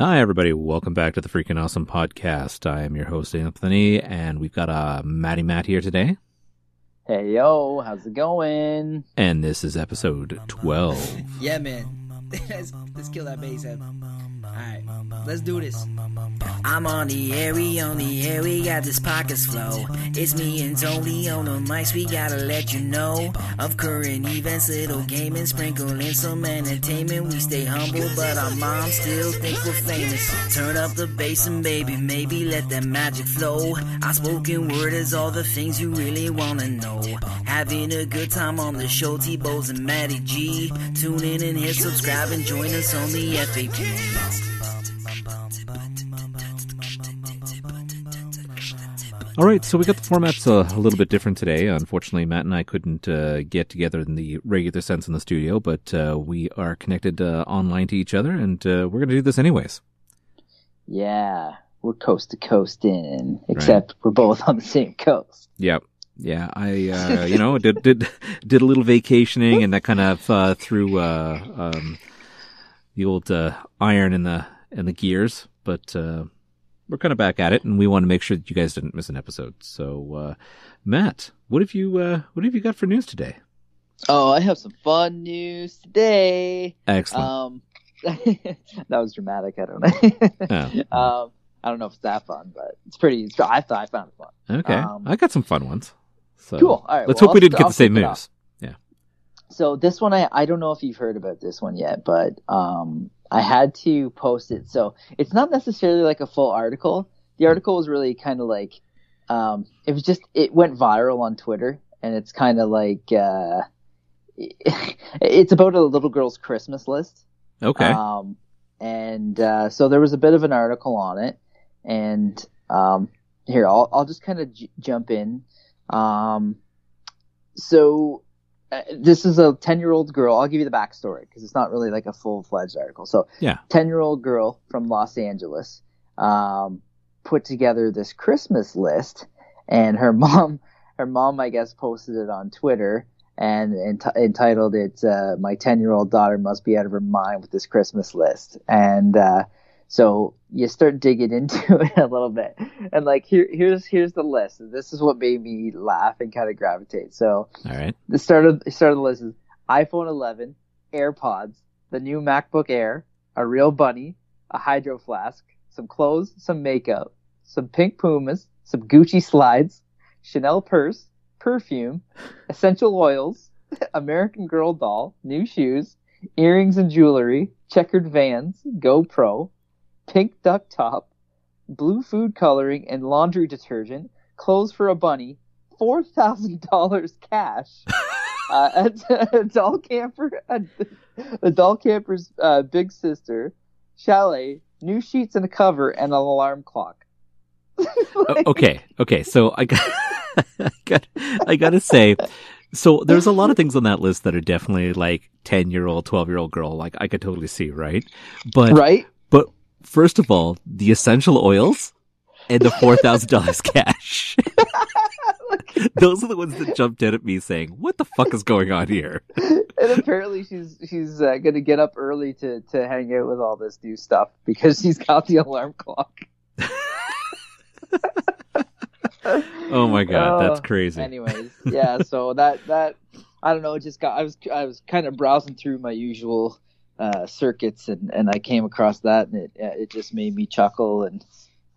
Hi, everybody. Welcome back to the Freaking Awesome Podcast. I am your host, Anthony, and we've got uh, Matty Matt here today. Hey, yo, how's it going? And this is episode 12. Yeah, man. let's, let's kill that bass head. Alright, let's do this. I'm on the air, we on the air, we got this pockets flow. It's me and Tony on the mics, we gotta let you know of current events, little gaming, sprinkling some entertainment. We stay humble, but our moms still think we're famous. Turn up the bass and baby, maybe let that magic flow. Our spoken word is all the things you really wanna know. Having a good time on the show, T-Bows and Matty G. Tune in and hit subscribe and join us on the FAP. All right, so we got the formats uh, a little bit different today. Unfortunately, Matt and I couldn't uh, get together in the regular sense in the studio, but uh, we are connected uh, online to each other, and uh, we're going to do this anyways. Yeah, we're coast to coast in, except we're both on the same coast. Yep. Yeah, I uh, you know did did did a little vacationing, and that kind of uh, threw uh, um, the old uh, iron in the in the gears. But uh, we're kind of back at it, and we want to make sure that you guys didn't miss an episode. So, uh, Matt, what have you uh, what have you got for news today? Oh, I have some fun news today. Excellent. Um, that was dramatic. I don't know. Oh. um, I don't know if it's that fun, but it's pretty. It's, I thought I found it fun. okay, um, I got some fun ones. So Cool. All right, let's well, hope we I'll- didn't get I'll the same news. Yeah. So this one, I I don't know if you've heard about this one yet, but um, I had to post it. So it's not necessarily like a full article. The article was really kind of like, um, it was just it went viral on Twitter, and it's kind of like, uh, it's about a little girl's Christmas list. Okay. Um, and uh, so there was a bit of an article on it, and um, here I'll I'll just kind of j- jump in. Um, so uh, this is a ten year old girl. I'll give you the backstory because it's not really like a full fledged article. So Yeah. ten year old girl from Los Angeles um, put together this Christmas list, and her mom her mom I guess posted it on Twitter and ent- entitled it uh, "My ten year old daughter must be out of her mind with this Christmas list." And uh, so you start digging into it a little bit, and like here here's here's the list. This is what made me laugh and kind of gravitate. So All right. the start of the start of the list is iPhone 11, AirPods, the new MacBook Air, a real bunny, a hydro flask, some clothes, some makeup, some pink Pumas, some Gucci slides, Chanel purse, perfume, essential oils, American Girl doll, new shoes, earrings and jewelry, checkered Vans, GoPro, pink duck top, blue food coloring and laundry detergent, clothes for a bunny, four thousand dollars cash. uh, a, a doll camper, a, a doll camper's uh, big sister, chalet, new sheets and a cover, and an alarm clock. O- okay. Okay. So I got, I got, I got to say, so there's a lot of things on that list that are definitely like 10 year old, 12 year old girl. Like I could totally see, right? But, right? but first of all, the essential oils and the $4,000 cash. Those are the ones that jumped in at me saying, what the fuck is going on here? and apparently she's she's uh, gonna get up early to to hang out with all this new stuff because she's got the alarm clock. Oh my God. That's Oh, crazy. Anyways, yeah. So that that I don't know. It just got. I was I was kind of browsing through my usual uh, circuits and and I came across that and it uh, it just made me chuckle and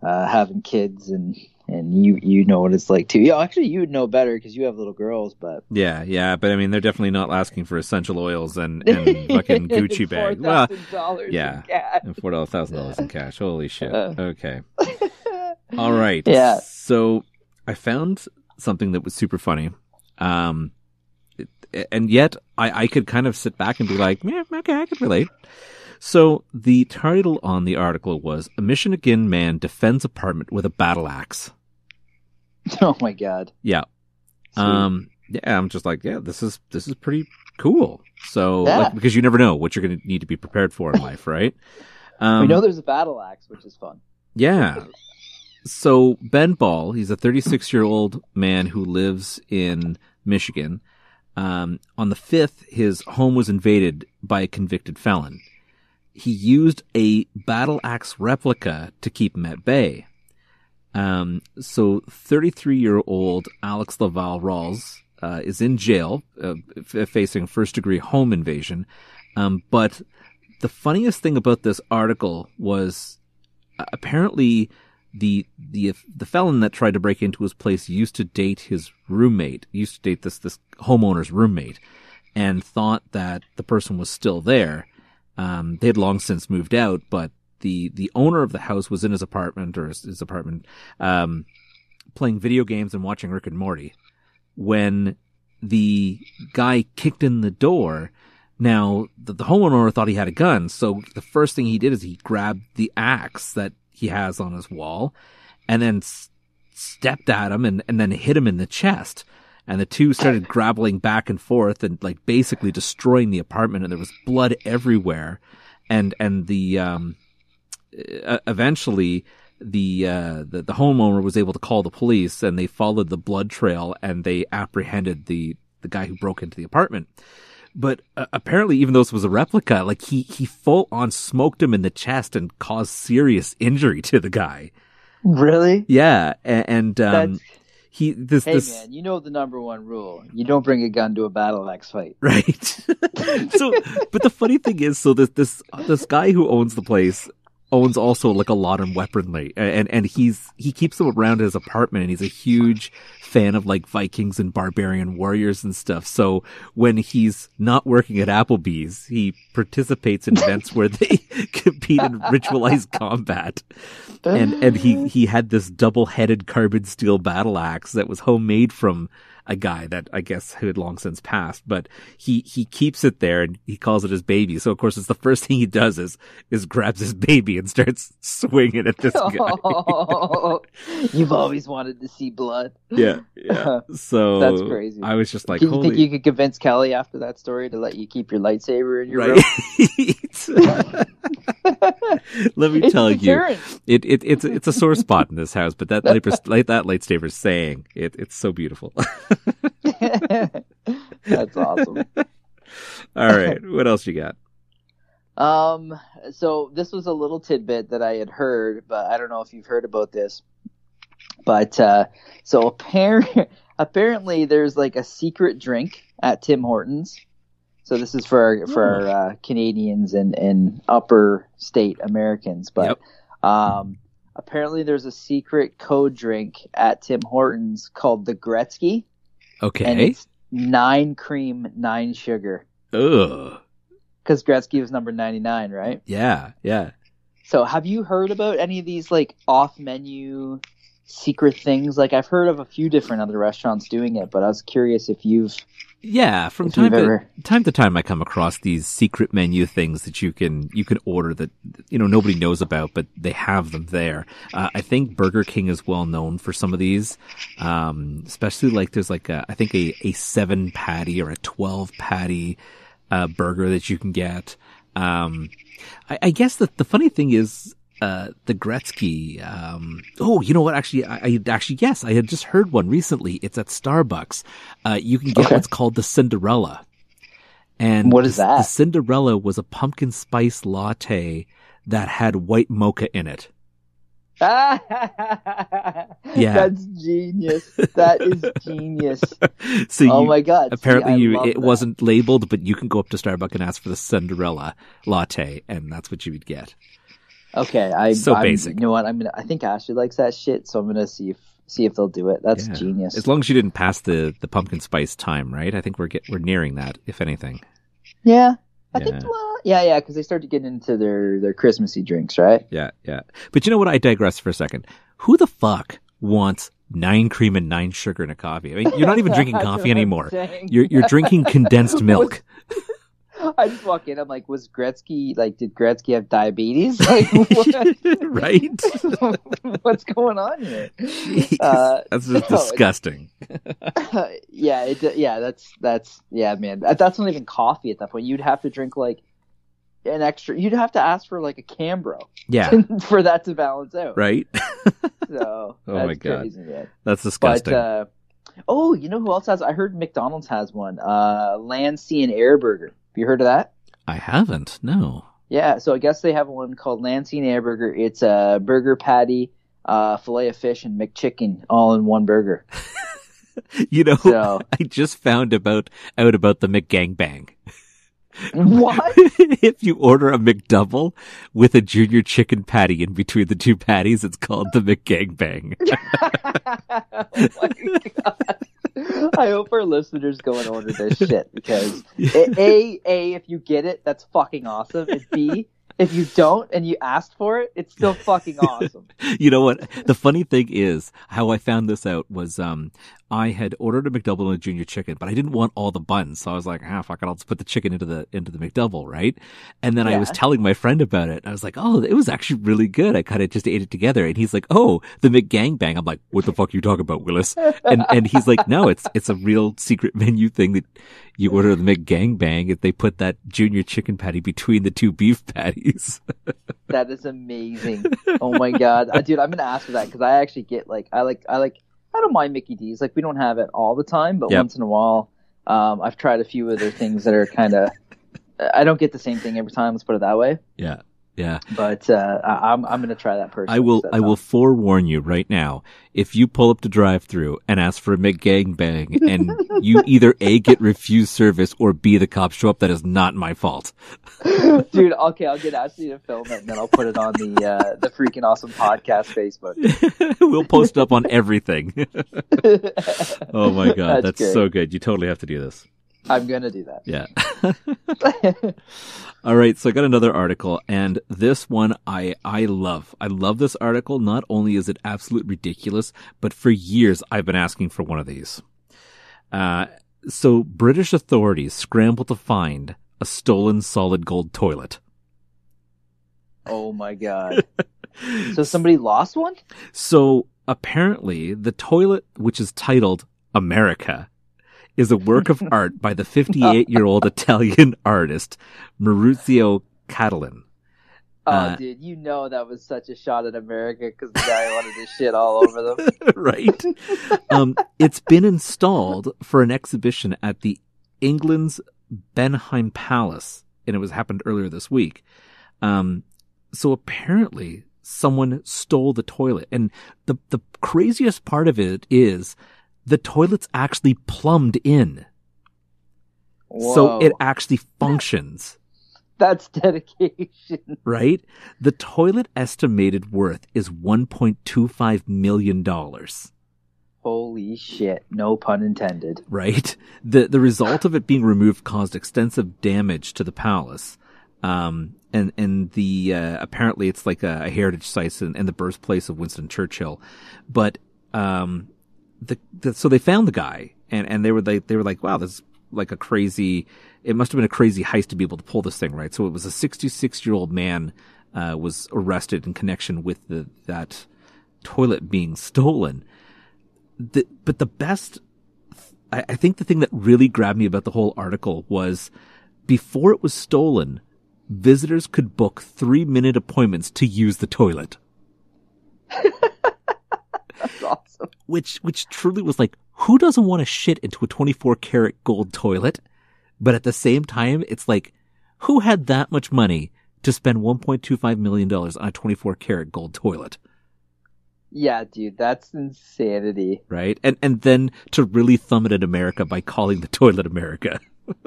uh, having kids and and you you know what it's like too. Yeah, actually you would know better because you have little girls, but Yeah, yeah, but I mean, they're definitely not asking for essential oils and, and fucking Gucci bag. Well, $4,000 yeah. in cash. and four thousand dollars in cash. Holy shit! Uh. Okay, all right. Yeah. So I found something that was super funny, um, and yet I I could kind of sit back and be like, yeah, okay, I could relate. So the title on the article was "A Michigan man defends apartment with a battle axe." Oh my god. Yeah. Sweet. Um. Yeah. I'm just like, yeah, this is this is pretty cool. So Yeah. like, because you never know what you're going to need to be prepared for in life, right? Um, we know there's a battle axe, which is fun. Yeah. So Ben Ball, he's a 36 year old man who lives in Michigan. Um, on the 5th, his home was invaded by a convicted felon. he used a battle axe replica to keep him at bay. Um, so 33 year old Alex Laval Rawls uh, is in jail, uh, f- facing first degree home invasion. Um, but the funniest thing about this article was uh, apparently the the the felon that tried to break into his place used to date his roommate, used to date this this homeowner's roommate, and thought that the person was still there. Um, they had long since moved out, but the the owner of the house was in his apartment or his, his apartment, um, playing video games and watching Rick and Morty. When the guy kicked in the door, now the, the homeowner thought he had a gun, so the first thing he did is he grabbed the axe that he has on his wall, and then s- stepped at him and, and then hit him in the chest. And the two started grappling back and forth and like basically destroying the apartment. And there was blood everywhere. And and the um, eventually the, uh, the the homeowner was able to call the police, and they followed the blood trail and they apprehended the the guy who broke into the apartment. But uh, apparently, even though this was a replica, like he he full on smoked him in the chest and caused serious injury to the guy. Really? Yeah, a- and, um, he this hey this man, you know the number one rule: you don't bring a gun to a battle axe fight. right. so, but the funny thing is, so this this this guy who owns the place owns also like a lot of weaponry, and and he's he keeps them around his apartment, and he's a huge fan of like Vikings and barbarian warriors and stuff. So when he's not working at Applebee's, he participates in events where they compete in ritualized combat. And and he he had this double-headed carbon steel battle axe that was homemade from a guy that I guess who had long since passed, but he he keeps it there and he calls it his baby. So of course, it's the first thing he does is is grabs his baby and starts swinging at this guy. You've always wanted to see blood. yeah, yeah. So That's crazy. I was just like, Do you holy think you could convince Kelly after that story to let you keep your lightsaber in your right. room? Let me It's tell a you, it, it it's it's a sore spot in this house, but that light, light that lightsaber saying it it's so beautiful. That's awesome. All right, what else you got? Um, so this was a little tidbit that I had heard, but I don't know if you've heard about this. But uh, so apparently, apparently there's like a secret drink at Tim Hortons. So this is for for our, uh, Canadians and, and upper state Americans, but um, apparently there's a secret code drink at Tim Hortons called the Gretzky, and Okay. it's nine cream, nine sugar. Ugh. Because Gretzky was number ninety nine, right? Yeah, yeah. So, have you heard about any of these like off-menu secret things? Like, I've heard of a few different other restaurants doing it, but I was curious if you've Yeah, from if time to ever. time to time I come across these secret menu things that you can you can order that you know nobody knows about, but they have them there. Uh, I think Burger King is well known for some of these, um, especially like there's like a, I think a a seven patty or a twelve patty uh, burger that you can get. Um, I, I guess that the funny thing is. Uh, the Gretzky. Um, oh, you know what? Actually, I, I actually yes, I had just heard one recently. It's at Starbucks. Uh, you can get Okay. what's called the Cinderella. And What is that? The Cinderella was a pumpkin spice latte that had white mocha in it. yeah, that's genius. That is genius. so oh you, my god! See, apparently I you it that. wasn't labeled, but you can go up to Starbucks and ask for the Cinderella latte, and that's what you would get. Okay. I So I'm- basic. You know what? I'm gonna. I think Ashley likes that shit, so I'm gonna see if see if they'll do it. That's Yeah. genius. As long as you didn't pass the the pumpkin spice time, right? I think we're get we're nearing that, if anything. yeah, I Yeah. think. Well, yeah, yeah, because they start to get into their their Christmassy drinks, right? Yeah, yeah. But you know what? I digress for a second. Who the fuck wants nine cream and nine sugar in a coffee? I mean, you're not even drinking coffee anymore. You're you're drinking condensed milk. I just walk in. I'm like, was Gretzky like? Did Gretzky have diabetes? Like, what, right? what's going on here? Uh, that's just no, disgusting. yeah, it, yeah, that's that's yeah, man. That- That's not even coffee at that point. You'd have to drink like an extra. You'd have to ask for like a Cambro Yeah, for that to balance out. right? So Oh that's my God. crazy. That's But disgusting. uh, oh, you know who else has? I heard McDonald's has one. Uh, Land, Sea, and Air Burger. Have you heard of that? I haven't. No. Yeah, so I guess they have one called Lansing Air Burger. It's a burger patty, uh, fillet of fish, and McChicken all in one burger. You know, So- I just found about out about the McGangbang. What? if you order a McDouble with a junior chicken patty in between the two patties, it's called the McGangbang. oh my god! I hope our listeners go and order this shit because a a if you get it, that's fucking awesome. And b if you don't and you asked for it, it's still fucking awesome. you know what? The funny thing is, how I found this out was, um, I had ordered a McDouble and a junior chicken, but I didn't want all the buns, so I was like, ah, fuck it, I'll just put the chicken into the into the McDouble, right? And then I was telling my friend about it. I was like, oh, it was actually really good. I kind of just ate it together, and he's like, oh, the McGangbang. I'm like, what the fuck are you talking about, Willis? And and he's like, no, it's it's a real secret menu thing that you order the McGangbang if they put that junior chicken patty between the two beef patties. That is amazing. Oh my god, uh, dude! I'm gonna ask for that because I actually get like I like I like I don't mind Mickey D's. Like we don't have it all the time, but Yep. once in a while, um, I've tried a few other things that are kind of. I don't get the same thing every time. Let's put it that way. yeah, yeah. But uh, I'm I'm gonna try that person. I will I will forewarn you right now. If you pull up to drive through and ask for a McGangbang and you either A get refused service or B the cops show up, that is not my fault. dude. Okay, I'll get Ashley to film it, and then I'll put it on the uh, the freaking awesome podcast Facebook. we'll post up on everything. oh my god, that's, That's so good. You totally have to do this. I'm gonna do that. Yeah. All right, so I got another article, and this one I I love. I love this article. Not only is it absolute ridiculous, but for years I've been asking for one of these. Uh, so British authorities scramble to find a stolen solid gold toilet. oh my god. So somebody lost one? So apparently, the toilet, which is titled America, is a work of art by the 58 year old Italian artist Maurizio Cattelan. Oh, Uh, dude, you know that was such a shot at America because the guy wanted to shit all over them. right? Um, it's been installed for an exhibition at the England's Blenheim Palace, and it was happened earlier this week. Um, so apparently someone stole the toilet, and the the craziest part of it is the toilet's actually plumbed in, so it actually functions. That's dedication. Right? The toilet estimated worth is $1.25 million. Holy shit. No pun intended. right? The the result of it being removed caused extensive damage to the palace. Um, and and the uh, apparently it's like a, a heritage site and, and the birthplace of Winston Churchill, but um, the, the so they found the guy and and they were like they were like wow this is like a crazy it must have been a crazy heist to be able to pull this thing right so it was a 66 year old man uh, was arrested in connection with the that toilet being stolen the, but the best I, I think the thing that really grabbed me about the whole article was before it was stolen, visitors could book three minute appointments to use the toilet, awesome. Which, which truly was like, who doesn't want to shit into a 24 karat gold toilet? But at the same time, it's like, who had that much money to spend $1.25 million on a 24 karat gold toilet? Yeah, dude, that's insanity. Right? And, and then to really thumb it at America by calling the toilet America.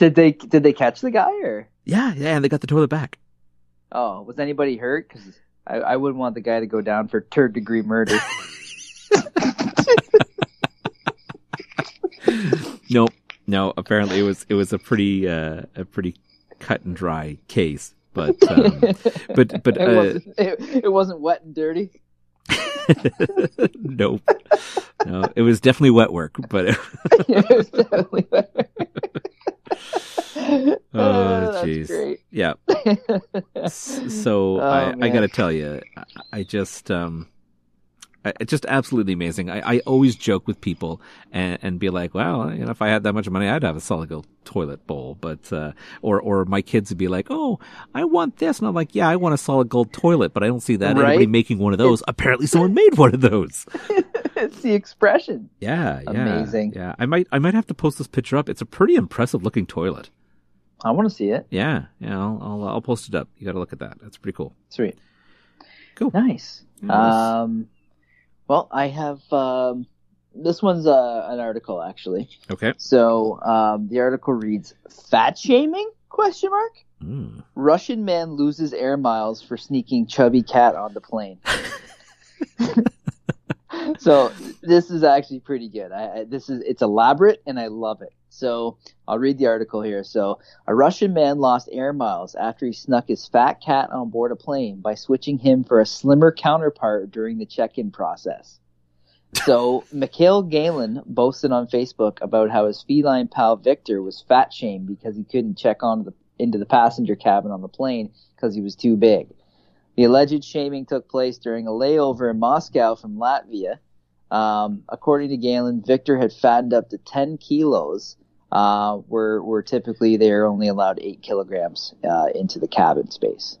Did they did they catch the guy or? Yeah, yeah, and they got the toilet back. Oh, was anybody hurt? Because I, I wouldn't want the guy to go down for third degree murder. No, no. Apparently, it was it was a pretty uh, a pretty cut and dry case. But um, but but it uh, wasn't it, it wasn't wet and dirty. nope. No, it was definitely wet work. But it was definitely wet. oh, jeez. great. Yeah. So Oh, I, I got to tell you, I, I just um, it's just absolutely amazing. I, I always joke with people and, and be like, well, you know, if I had that much money, I'd have a solid gold toilet bowl. But uh, or or my kids would be like, oh, I want this, and I'm like, yeah, I want a solid gold toilet, but I don't see that Right? anybody making one of those. Apparently, someone made one of those. it's the expression. Yeah, yeah, Amazing. Yeah, I might I might have to post this picture up. It's a pretty impressive looking toilet. I want to see it. Yeah, yeah. I'll I'll, I'll post it up. You got to look at that. That's pretty cool. Sweet. Cool. Nice. Nice. Um, well, I have um, this one's uh, an article actually. Okay. So um, the article reads: "Fat shaming?" Question mark. Mm. Russian man loses air miles for sneaking chubby cat on the plane. so this is actually pretty good. I, I, this is it's elaborate and I love it. So I'll read the article here. So a Russian man lost air miles after he snuck his fat cat on board a plane by switching him for a slimmer counterpart during the check-in process. So Mikhail Galin boasted on Facebook about how his feline pal Victor was fat shamed because he couldn't check on the into the passenger cabin on the plane because he was too big. The alleged shaming took place during a layover in Moscow from Latvia. Um, according to Galin, Victor had fattened up to 10 kilos, uh, typically they're only allowed 8 kilograms uh, into the cabin space.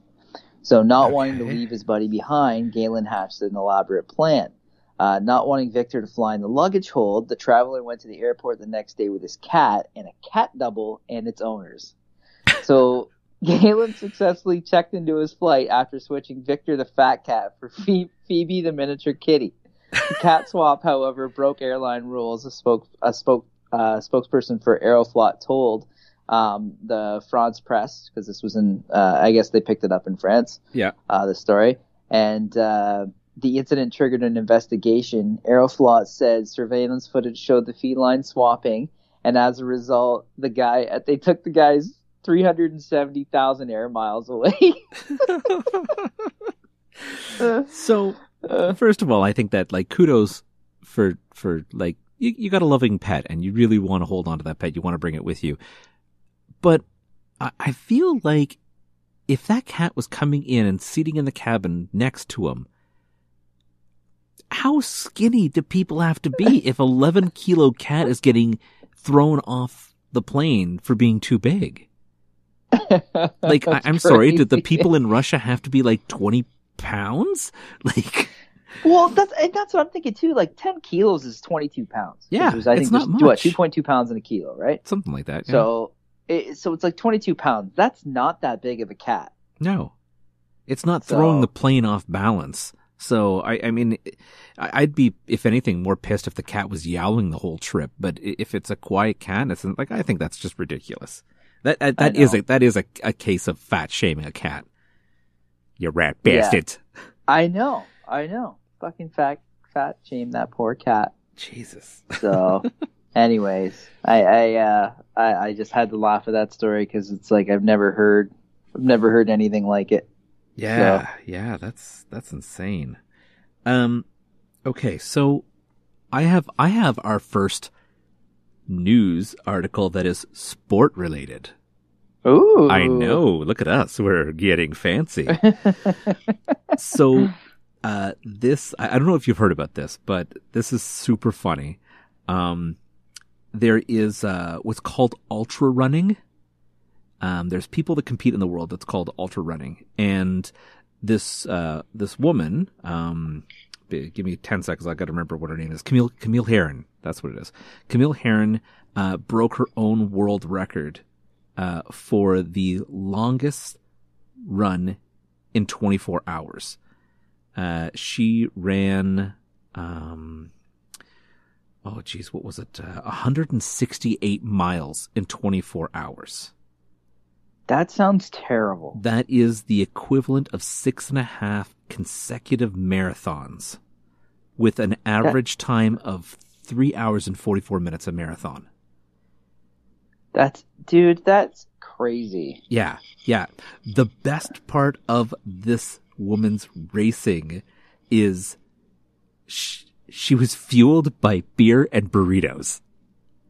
So, not wanting to leave his buddy behind, Galin hatched an elaborate plan. Uh, not wanting Victor to fly in the luggage hold, the traveler went to the airport the next day with his cat and a cat double and its owners. So Galin successfully checked into his flight after switching Victor the fat cat for Phoebe the miniature kitty. The cat swap, however, broke airline rules. A spoke a spoke uh, spokesperson for Aeroflot told um, the France press because this was in uh, I guess they picked it up in France. Yeah. uh, the story and. Uh, the incident triggered an investigation. Aeroflot said surveillance footage showed the feline swapping, and as a result, the guy they took the guy's 370,000 air miles away. Uh, So uh, first of all, I think that like kudos for for like you, you got a loving pet and you really want to hold on to that pet. You want to bring it with you, but I, I feel like if that cat was coming in and sitting in the cabin next to him, how skinny do people have to be if 11 kilo cat is getting thrown off the plane for being too big? Like, I, I'm sorry, did the people in Russia have to be like 20 pounds? Like, Well, that's and that's what I'm thinking too. Like 10 kilos is 22 pounds. Yeah, There's- I it's think not there's, what 2.2 pounds in a kilo, right? something like that. yeah. So, it, so it's like 22 pounds. That's not that big of a cat. No, it's not throwing So- the plane off balance. So I, I mean, I- I'd be, if anything, more pissed if the cat was yowling the whole trip. But if it's a quiet cat, it's like I think that's just ridiculous. That that, that is a that is a, a case of fat shaming a cat. You rat Yeah. bastard. I know, I know. Fucking fat, fat shame that poor cat. Jesus. So, anyways, I I uh I, I just had to laugh at that story because it's like I've never heard I've never heard anything like it. Yeah, yeah, that's that's insane. Um, okay, so I have I have our first news article that is sport related. Ooh, I know. Look at us. We're getting fancy. so, uh, this, I, I don't know if you've heard about this, but this is super funny. Um, there is, uh, what's called ultra running. Um, there's people that compete in the world that's called ultra running. And this, uh, this woman, um, give me 10 seconds. I got to remember what her name is. Camille, Camille Herron. That's what it is. Camille Herron, uh, broke her own world record uh, for the longest run in 24 hours. Uh, she ran, um, oh geez, what was it? Uh, 168 miles in 24 hours. that sounds terrible. That is the equivalent of six and a half consecutive marathons with an average time of three hours and 44 minutes a marathon. That's dude, that's crazy. Yeah, yeah. The best part of this woman's racing is sh- she was fueled by beer and burritos,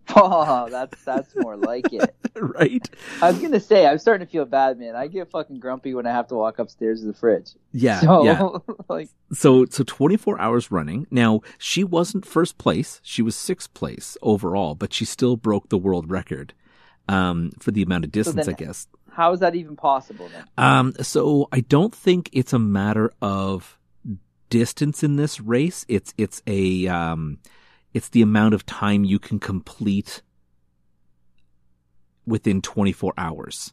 Oh, that's that's more like it. right? I was gonna say I'm starting to feel bad, man. I get fucking grumpy when I have to walk upstairs to the fridge. Yeah, so yeah. like So, so 24 hours running. Now, she wasn't first place. She was sixth place overall, but she still broke the world record, um, for the amount of distance, then- I guess. How is that even possible then? Um, so I don't think it's a matter of distance in this race. It's it's a um, it's the amount of time you can complete within 24 hours.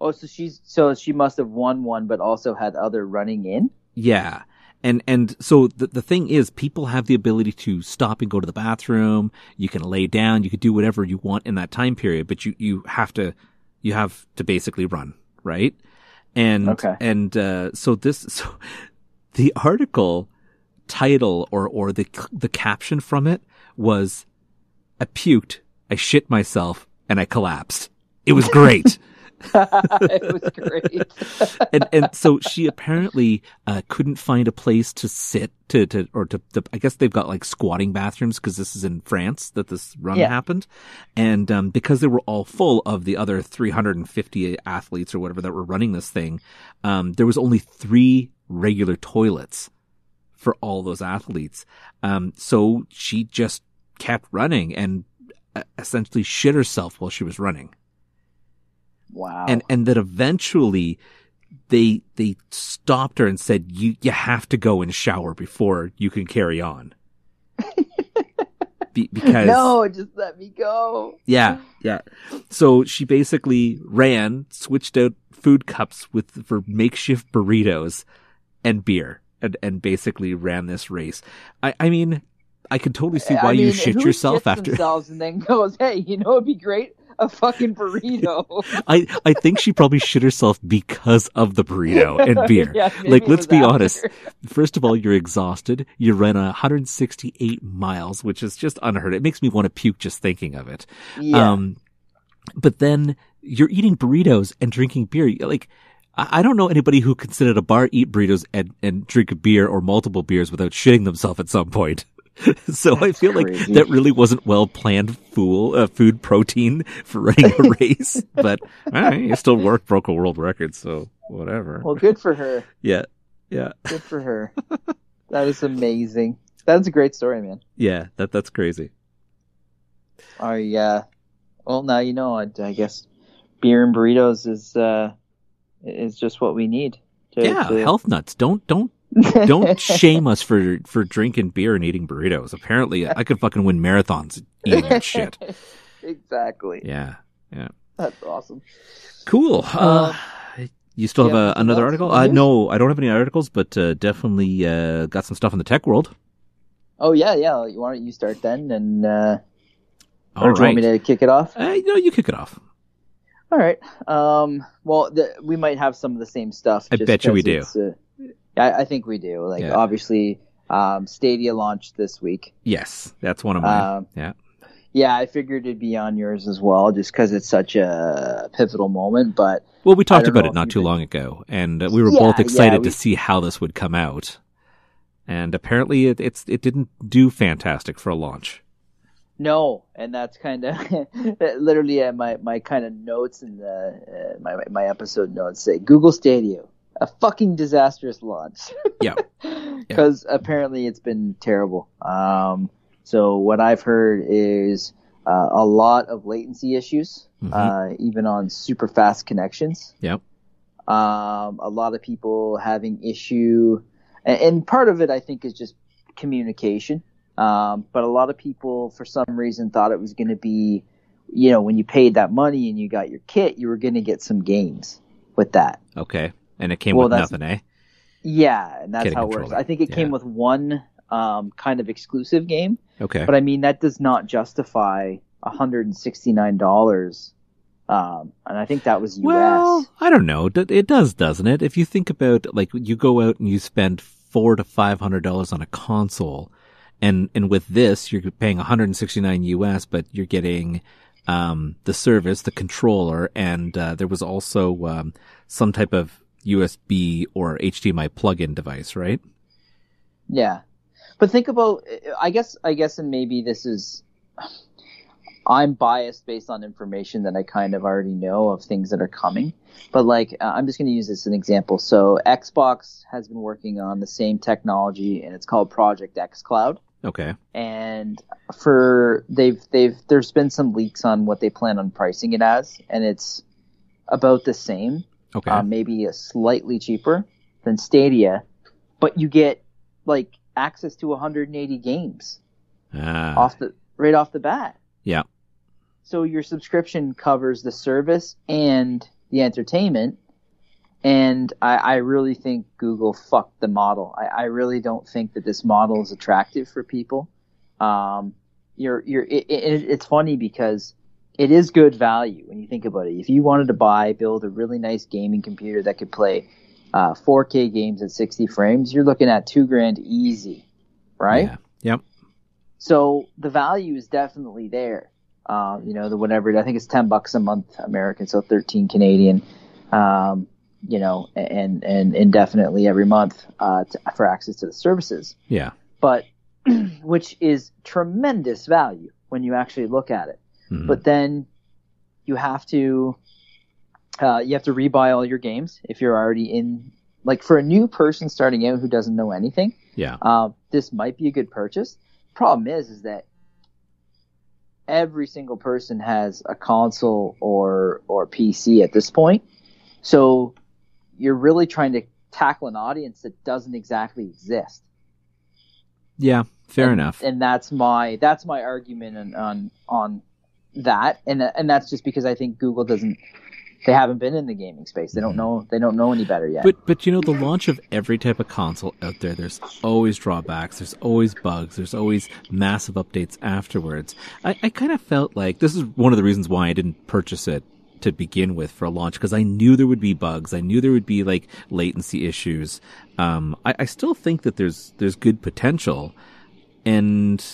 Oh, so she's so she must have won one, but also had other running in. Yeah. And, and so the, the thing is, people have the ability to stop and go to the bathroom. You can lay down. You can do whatever you want in that time period, but you, you have to, you have to basically run, right? And, Okay. and, uh, so this, so the article title or, or the, the caption from it was, I puked, I shit myself, and I collapsed. It was great. it was great. and and so she apparently uh, couldn't find a place to sit to to or to, to I guess they've got like squatting bathrooms because this is in France that this run Yeah. happened, and um, because they were all full of the other 350 athletes or whatever that were running this thing, um, there was only three regular toilets for all those athletes. Um, so she just kept running and uh, essentially shit herself while she was running Wow. and and that eventually they they stopped her and said you you have to go and shower before you can carry on Be- because no, just let me go. yeah yeah so she basically ran switched out food cups with for makeshift burritos and beer and and basically ran this race i i mean i can totally see why I you shit yourself after themselves and then goes, "Hey, you know, it'd be great a fucking burrito." I, I think she probably shit herself because of the burrito and beer. Yeah, like, let's be after. honest. First of all, you're exhausted. You ran 168 miles, which is just unheard. It makes me want to puke just thinking of it. Yeah. Um, but then you're eating burritos and drinking beer. Like, I I don't know anybody who can sit at a bar, eat burritos, and, and drink a beer or multiple beers without shitting themselves at some point. so I feel like that really wasn't well planned fool, uh, food protein for running a race. but right, you still work, broke a world record, so whatever. well, good for her. yeah, yeah, Good for her. that is amazing. That's a great story, man. yeah. That that's crazy. Oh yeah. Well, now you know. I, I guess beer and burritos is uh is just what we need. To, Yeah, to- health nuts. Don't don't don't shame us for for drinking beer and eating burritos. Apparently, I could fucking win marathons eating that shit. exactly. Yeah, Yeah. That's awesome. cool. Uh, you still do have a, another article? Uh, no, I don't have any articles, but uh, definitely uh, got some stuff in the tech world. Oh yeah, yeah. Why don't you start then? And uh, or do you want me to kick it off? Uh, no, you kick it off. All right. Um. Well, the, we might have some of the same stuff. I bet you we it's, Uh, I, I think we do. Like Yeah. obviously, um, Stadia launched this week. Yes, that's one of mine. Um, yeah. Yeah, I figured it'd be on yours as well, just because it's such a pivotal moment. But Well, we talked about it not too think- long ago, and uh, we were Yeah, both yeah, excited we- to see how this would come out. And apparently, it, it's it didn't do fantastic for a launch. no, and that's kind of literally uh, my my kind of notes in the uh, my my episode notes say Google Stadia a fucking disastrous launch. Yeah. because apparently it's been terrible. Um, so what I've heard is uh, a lot of latency issues, Mhm. uh, even on super fast connections. Yep. Um, a lot of people having issue, and, and part of it I think is just communication. Um, but a lot of people, for some reason, thought it was going to be, you know, when you paid that money and you got your kit, you were going to get some games with that. Okay, and it came Well, with nothing, eh? Yeah, and that's how it works. I think it came with one um, kind of exclusive game, Okay. but I mean that does not justify $169. Um, and I think that was US. Well, I don't know. It does, doesn't it? If you think about like you go out and you spend four to five hundred dollars on a console, and and with this you're paying 169 US, but you're getting um, the service, the controller, and uh, there was also um, some type of USB or HDMI plug-in device, right? Yeah, but think about. I guess. I guess, and maybe this is. I'm biased based on information that I kind of already know of things that are coming. But like, uh, I'm just going to use this as an example. So Xbox has been working on the same technology, and it's called Project xCloud. Okay. And for they've they've there's been some leaks on what they plan on pricing it as, and it's about the same Okay. um, maybe a slightly cheaper than Stadia, but you get like access to 180 games Ah, off the right off the bat. yeah. so your subscription covers the service and the entertainment. And I, I really think Google fucked the model. I, I really don't think that this model is attractive for people. Um, you're, you're, it, it, it's funny because it is good value when you think about it. If you wanted to buy, build a really nice gaming computer that could play uh, 4K games at 60 frames, you're looking at two grand easy, right? Yeah. Yep. So the value is definitely there. Uh, you know, the whatever I think it's 10 bucks a month American, so 13 Canadian. Um, you know, and and indefinitely every month uh, to, for access to the services. Yeah. But which is tremendous value when you actually look at it. Mhm. But then you have to uh, you have to rebuy all your games if you're already in. Like for a new person starting out who doesn't know anything, yeah. uh, this might be a good purchase. Problem is, is that every single person has a console or or PC at this point, so you're really trying to tackle an audience that doesn't exactly exist. Yeah. Fair And- enough. And that's my that's my argument on on, on that, and and that's just because I think Google doesn't. They haven't been in the gaming space. They don't know. They don't know any better yet. But but you know the launch of every type of console out there, there's always drawbacks, there's always bugs, there's always massive updates afterwards. I, I kind of felt like this is one of the reasons why I didn't purchase it to begin with for a launch because I knew there would be bugs, I knew there would be like latency issues. Um, I, I still think that there's there's good potential, and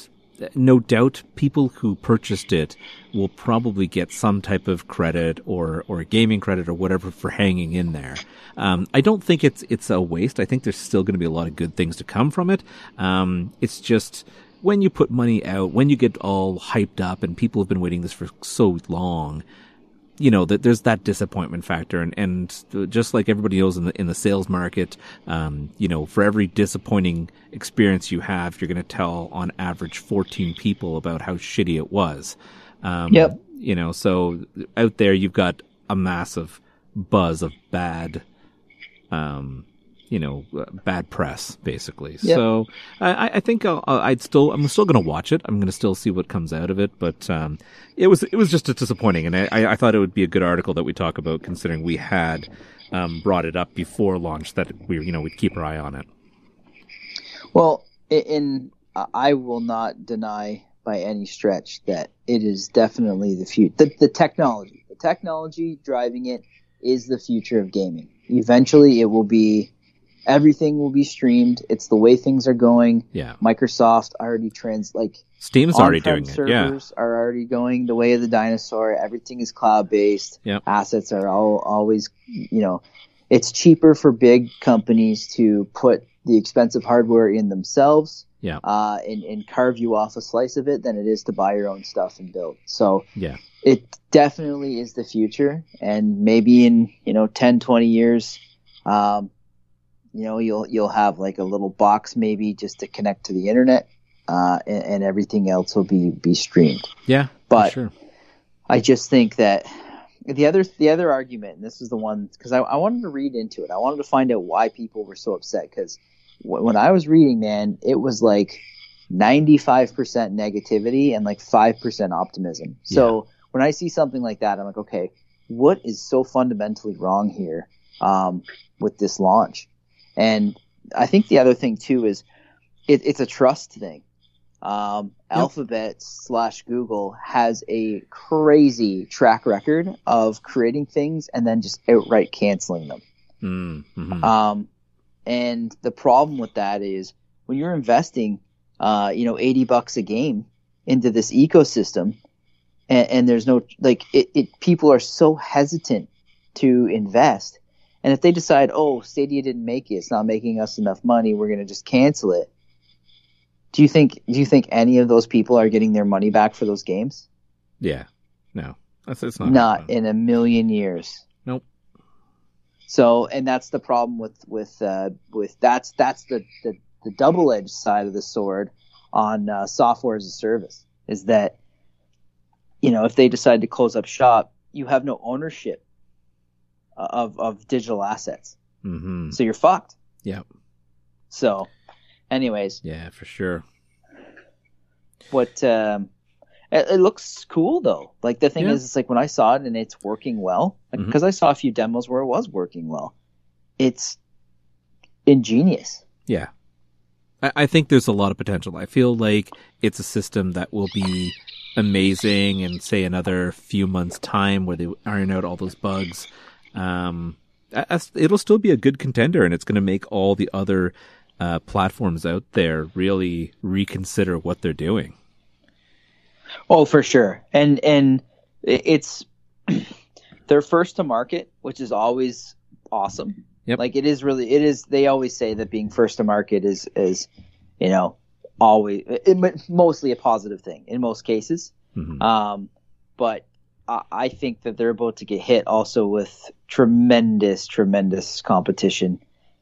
no doubt people who purchased it will probably get some type of credit or or gaming credit or whatever for hanging in there. Um, I don't think it's it's a waste. I think there's still going to be a lot of good things to come from it. Um, it's just when you put money out, when you get all hyped up, and people have been waiting this for so long, you know that there's that disappointment factor and and just like everybody knows in the in the sales market um you know for every disappointing experience you have you're going to tell on average 14 people about how shitty it was um Yep. you know so out there you've got a massive buzz of bad um you know uh, bad press basically Yep. so i i think I'll, i'd still i'm still going to watch it i'm going to still see what comes out of it but um it was it was just a disappointing and i i thought it would be a good article that we talk about considering we had um brought it up before launch that we you know we'd keep our eye on it Well, i- in I will not deny by any stretch that it is definitely the future. The, the technology, the technology driving it is the future of gaming. Eventually, it will be everything will be streamed. It's the way things are going. yeah Microsoft already trans like steam's already doing it yeah servers are already going the way of the dinosaur. Everything is cloud based. Yep. Assets are all always, you know, it's cheaper for big companies to put the expensive hardware in themselves yeah uh, and, and carve you off a slice of it than it is to buy your own stuff and build. So yeah it definitely is the future. And maybe in, you know, 10, 20 years, um, you know, you'll, you'll have like a little box maybe just to connect to the internet, uh, and, and everything else will be, be streamed. yeah But sure I just think that the other, the other argument, and this is the one, cause I, I wanted to read into it. I wanted to find out why people were so upset. Cause when I was reading, man, it was like 95% negativity and like 5% optimism. So when I see something like that, I'm like, okay, what is so fundamentally wrong here um, with this launch? And I think the other thing too is it, it's a trust thing. Um, Yep. Alphabet slash Google has a crazy track record of creating things and then just outright canceling them. mm, mhm. Um, and the problem with that is when you're investing, uh, you know, 80 bucks a game into this ecosystem and, and there's no, like, it, it, people are so hesitant to invest. And if they decide, oh, Stadia didn't make it, it's not making us enough money, we're going to just cancel it. Do you think, do you think any of those people are getting their money back for those games? yeah no that's it's not not in a million years. Nope. So, and that's the problem with with uh, with that's that's the the, the double edged side of the sword on uh, software as a service is that you know if they decide to close up shop, you have no ownership of of digital assets, hmm so you're fucked. Yep. So, anyways, yeah for sure what um, It, it looks cool though. Like the thing Yeah. is, it's like when I saw it and it's working well, because I saw a few demos where it was working well. It's ingenious. Yeah. I, I think there's a lot of potential. I feel like it's a system that will be amazing in, say, another few months' time where they iron out all those bugs. Um, it'll still be a good contender and it's going to make all the other uh, platforms out there really reconsider what they're doing. Oh, for sure. And and it's they're first to market, which is always awesome. Yep. Like it is really it is they always say that being first to market is is you know always it, mostly a positive thing in most cases. Mhm. Um but I, think that they're about to get hit also with tremendous tremendous competition.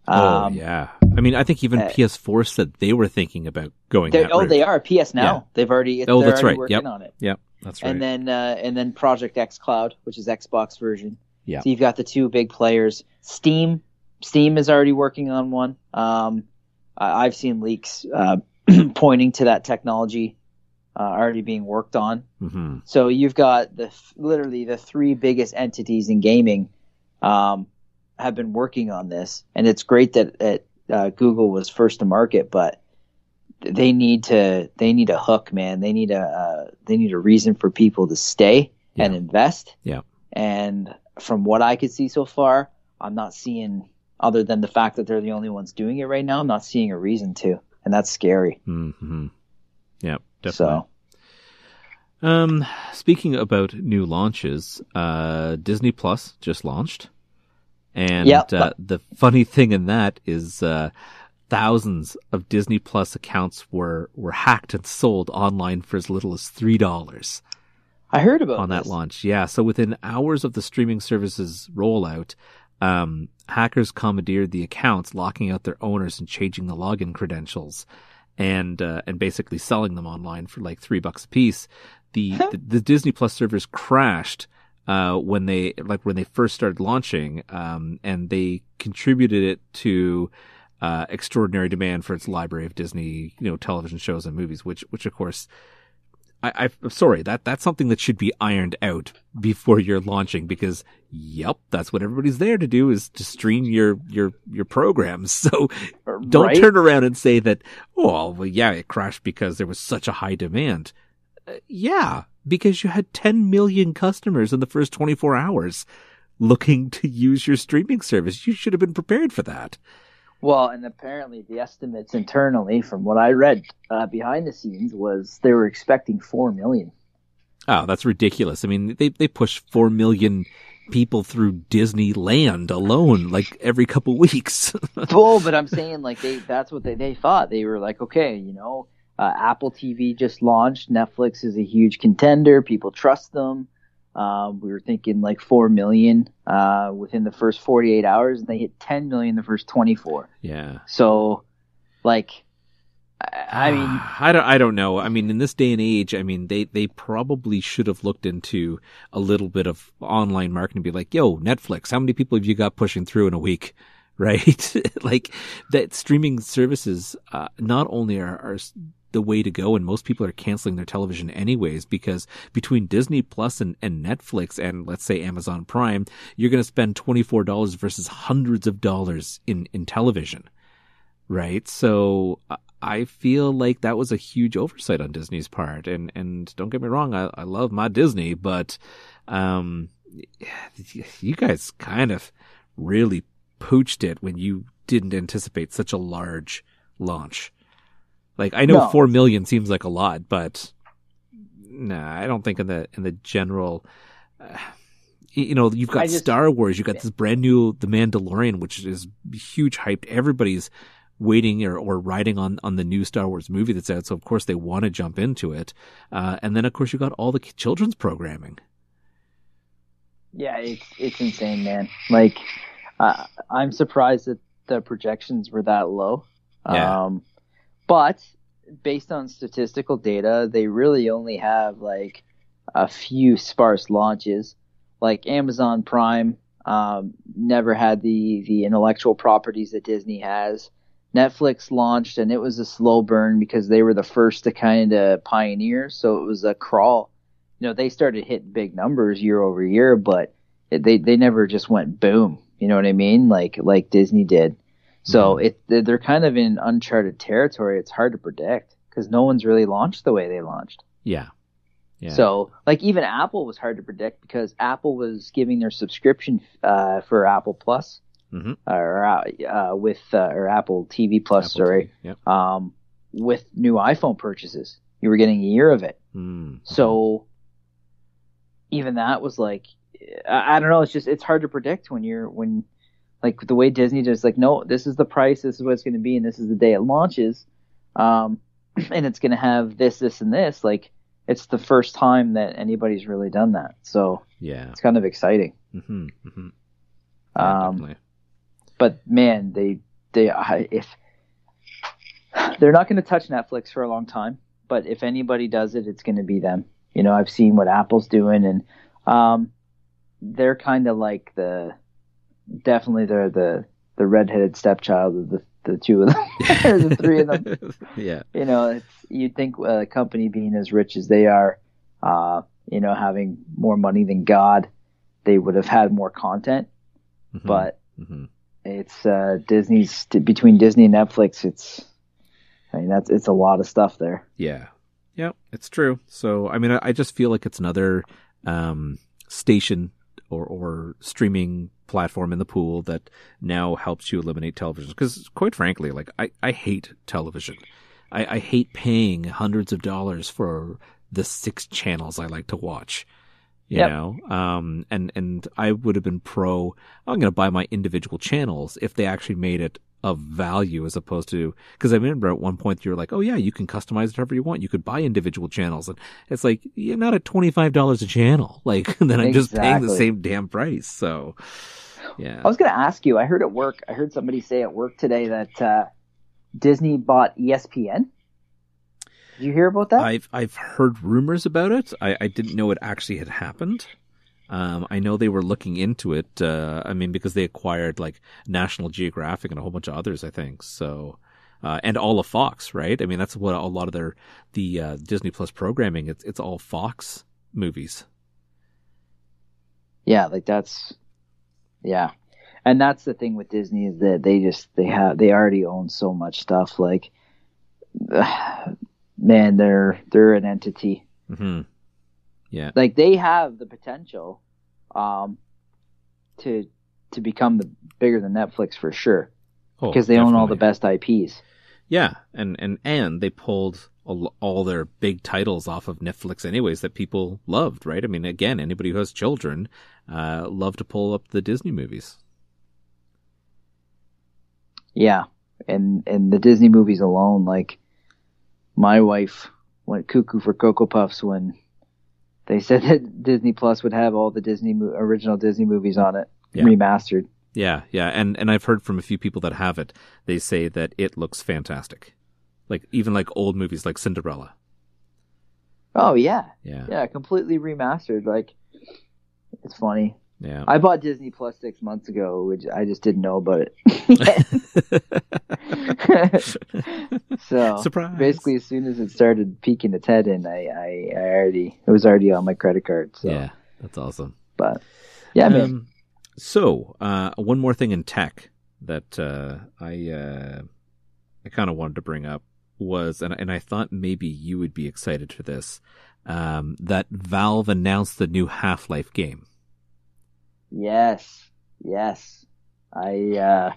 oh, Um, yeah. I mean, I think even uh, PS4 said they were thinking about going that oh, route. they are PS now. Yeah. They've already Oh, that's already right. working Yep. on it. Yep, that's right. and then uh, and then Project xCloud, which is Xbox version. Yeah. So you've got the two big players. Steam, Steam is already working on one. Um, I- I've seen leaks uh, pointing to that technology uh, already being worked on. hmm So you've got the literally the three biggest entities in gaming um, have been working on this, and it's great that, that uh, Google was first to market, but they need to they need a hook, man. They need a uh, they need a reason for people to stay and invest. Yeah. And from what I could see so far, I'm not seeing other than the fact that they're the only ones doing it right now. I'm not seeing a reason to, and that's scary. hmm Yeah, definitely. So Um, speaking about new launches, uh, Disney Plus just launched, and Yep. uh, the funny thing in that is uh, thousands of Disney Plus accounts were were hacked and sold online for as little as three dollars I heard about on that this. launch. Yeah, so within hours of the streaming service's rollout, um, hackers commandeered the accounts, locking out their owners and changing the login credentials, and uh, and basically selling them online for like three bucks a piece. The the, the Disney Plus servers crashed uh, when they like when they first started launching, um, and they contributed it to. Uh, extraordinary demand for its library of Disney, you know, television shows and movies, which, which of course, I, I'm sorry that that's something that should be ironed out before you're launching because yep, that's what everybody's there to do is to stream your your your programs. So don't Right? turn around and say that oh well yeah it crashed because there was such a high demand. Uh, yeah, because you had 10 million customers in the first 24 hours looking to use your streaming service. You should have been prepared for that. Well, and apparently the estimates internally, from what I read uh, behind the scenes, was they were expecting four million. Oh, that's ridiculous. I mean, they they push 4 million people through Disneyland alone like every couple weeks. oh, but I'm saying like they—that's what they they thought. They were like, okay, you know, uh, Apple TV just launched. Netflix is a huge contender. People trust them. Um, we were thinking like four million uh, within the first 48 hours, and they hit 10 million the first 24. yeah. So, like, I, I mean, I don't I don't know. I mean, in this day and age, I mean, they they probably should have looked into a little bit of online marketing be like, "Yo, Netflix, how many people have you got pushing through in a week?" Right? like that streaming services uh, not only are, are the way to go and most people are canceling their television anyways because between Disney Plus and, and Netflix and let's say Amazon Prime, you're going to spend $24 versus hundreds of dollars in in television right? So I- feel like that was a huge oversight on Disney's part. And and don't get me wrong, I, I love my Disney, but um, you guys kind of really pooched it when you didn't anticipate such a large launch. Like I know No. four million seems like a lot, but nah, I don't think in the in the general. Uh, you know, you've got just- Star Wars, you've got this brand new The Mandalorian, which is huge hyped. Everybody's waiting or, or riding on, on the new Star Wars movie that's out. So of course they want to jump into it. Uh, and then of course you got all the children's programming. Yeah, it's it's insane, man. Like, uh, I'm surprised that the projections were that low. Yeah. Um, but based on statistical data, they really only have like a few sparse launches. Like Amazon Prime um, never had the the intellectual properties that Disney has. Netflix launched and it was a slow burn because they were the first to kind of pioneer. So it was a crawl. You know, they started hitting big numbers year over year, but they they never just went boom. You know what I mean? Like like Disney did. So Mhm. it they're kind of in uncharted territory. It's hard to predict because no one's really launched the way they launched. Yeah. Yeah. So, like even Apple was hard to predict because Apple was giving their subscription uh, for Apple Plus Mhm. or uh, with uh, or Apple TV Plus, Apple sorry, TV, Yep. um, with new iPhone purchases. You were getting a year of it. Mm. So even that was like, I, I don't know. It's just it's hard to predict when you're when like the way Disney just like no, this is the price, this is what it's going to be, and this is the day it launches, um, and it's going to have this, this, and this. Like it's the first time that anybody's really done that, so Yeah. it's kind of exciting. Mm-hmm. Mm-hmm. Yeah, Um, definitely. but man, they they I, if they're not going to touch Netflix for a long time, but if anybody does it, it's going to be them. You know, I've seen what Apple's doing, and um, they're kind of like the definitely they're the the redheaded stepchild of the the two of them the three of them. yeah. You know, it's you'd think a company being as rich as they are, uh, you know, having more money than God, they would have had more content, Mhm. but Mhm. it's uh, Disney's between Disney and Netflix. It's I mean that's it's a lot of stuff there. Yeah. Yeah, it's true. So, I mean, I, I just feel like it's another um, station or, or streaming platform in the pool that now helps you eliminate television. Because, quite frankly, like, I, I hate television. I, I hate paying hundreds of dollars for the six channels I like to watch. You Yep. know, um, and and I would have been pro. I'm going to buy my individual channels if they actually made it of value as opposed to because I remember at one point you were like, oh yeah, you can customize it however you want. You could buy individual channels, and it's like you're not at twenty five dollars a channel. Like then I'm just paying the same damn price. So yeah, I was going to ask you. I heard at work. I heard somebody say at work today that uh, Disney bought ESPN. Did you hear about that? I've I've heard rumors about it. I, I didn't know it actually had happened. Um, I know they were looking into it. Uh, I mean, because they acquired like National Geographic and a whole bunch of others, I think. So, uh, and all of Fox, right? I mean, that's what a lot of their the uh, Disney Plus programming. It's it's all Fox movies. yeah, like that's yeah, and that's the thing with Disney is that they just they have they already own so much stuff. Like, man, they're they're an entity. hmm Yeah, like they have the potential um to to become the bigger than Netflix for sure Oh, because they own all the best IPs. Yeah, and and and they pulled all, all their big titles off of Netflix, anyways, that people loved, right? I mean, again, anybody who has children uh, love to pull up the Disney movies. Yeah. And and the Disney movies alone like my wife went cuckoo for Cocoa Puffs when they said that Disney Plus would have all the Disney mo- original Disney movies on it Yeah. remastered. Yeah, yeah, and and I've heard from a few people that have it. They say that it looks fantastic, like even like old movies like Cinderella. Oh yeah. Yeah, Yeah, completely remastered like it's funny. Yeah. I bought Disney Plus 6 months ago, which I just didn't know about it. so Surprise! basically as soon as it started peeking its head in I, I, I already it was already on my credit card so yeah, that's awesome. but yeah man Um, so, uh, one more thing in tech that uh, I uh, I kind of wanted to bring up was, and and I thought maybe you would be excited for this, um, that Valve announced the new Half Life game. Yes yes I uh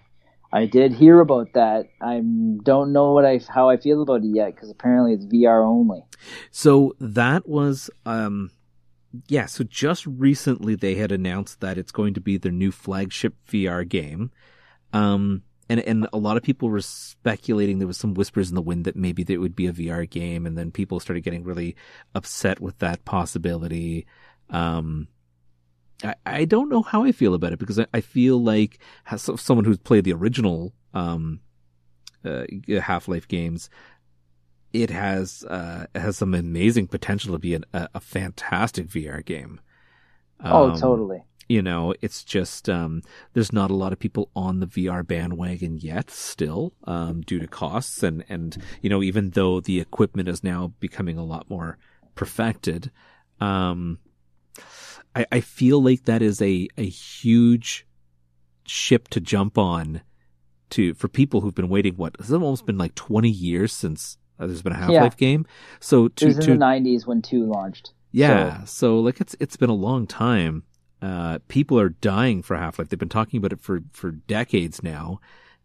I did hear about that I don't know what I how I feel about it yet because apparently it's VR only So that was, um, yeah. So just recently they had announced that it's going to be their new flagship VR game. Um, and, and a lot of people were speculating there was some whispers in the wind that maybe it would be a VR game. And then people started getting really upset with that possibility. Um, I, I don't know how I feel about it because I, I feel like as someone who's played the original, um, uh, Half-Life games, it has uh has some amazing potential to be an, a, a fantastic VR game. oh Um, totally you know, it's just um, there's not a lot of people on the VR bandwagon yet, still, um, due to costs and and you know, even though the equipment is now becoming a lot more perfected, um, I, I feel like that is a a huge ship to jump on to for people who've been waiting. What it's almost been like 20 years since uh, there's been a Half Life Yeah. game. So It to was in to the '90s when two launched. yeah, so, like it's it's been a long time. Uh, people are dying for Half Life. They've been talking about it for for decades now,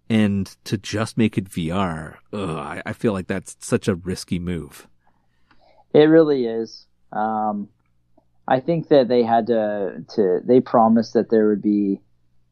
and to just make it VR, ugh, I, I feel like that's such a risky move. It really is. Um, I think that they had to to they promised that there would be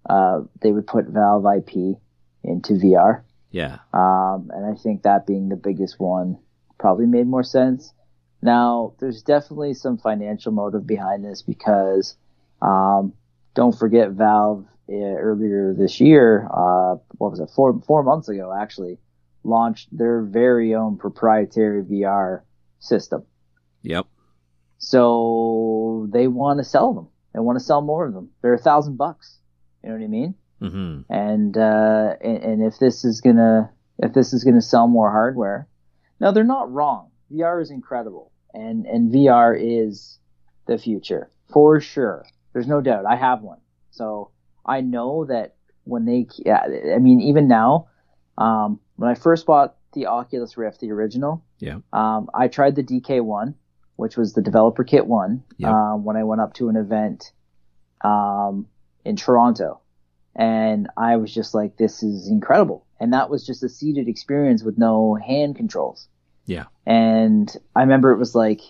uh, they would put Valve IP into VR, Yeah, um, and I think that being the biggest one probably made more sense. Now, there's definitely some financial motive behind this because um, don't forget Valve uh, earlier this year, uh, what was it, four four months ago actually, launched their very own proprietary VR system. yep, So they want to sell them. They want to sell more of them. They're a thousand bucks. You know what I mean? hmm And uh, and, and if this is gonna if this is gonna sell more hardware, now they're not wrong. VR is incredible, and and VR is the future for sure. There's no doubt. I have one, so I know that when they, I mean, even now, um, when I first bought the Oculus Rift, the original, Yeah. um, I tried the DK one, which was the developer kit one, Yep. um, when I went up to an event, um, in Toronto, and I was just like, this is incredible, and that was just a seated experience with no hand controls. Yeah. And I remember it was like,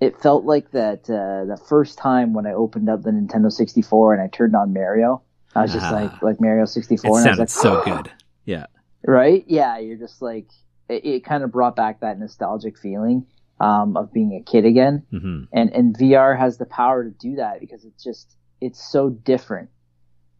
it felt like that uh, the first time when I opened up the Nintendo 64 and I turned on Mario. I was just Ah. like, like Mario 64. it and I sounded was like, so good. Yeah, right? Yeah, you're just like, it, it kind of brought back that nostalgic feeling um, of being a kid again. hmm And and VR has the power to do that because it's just it's so different.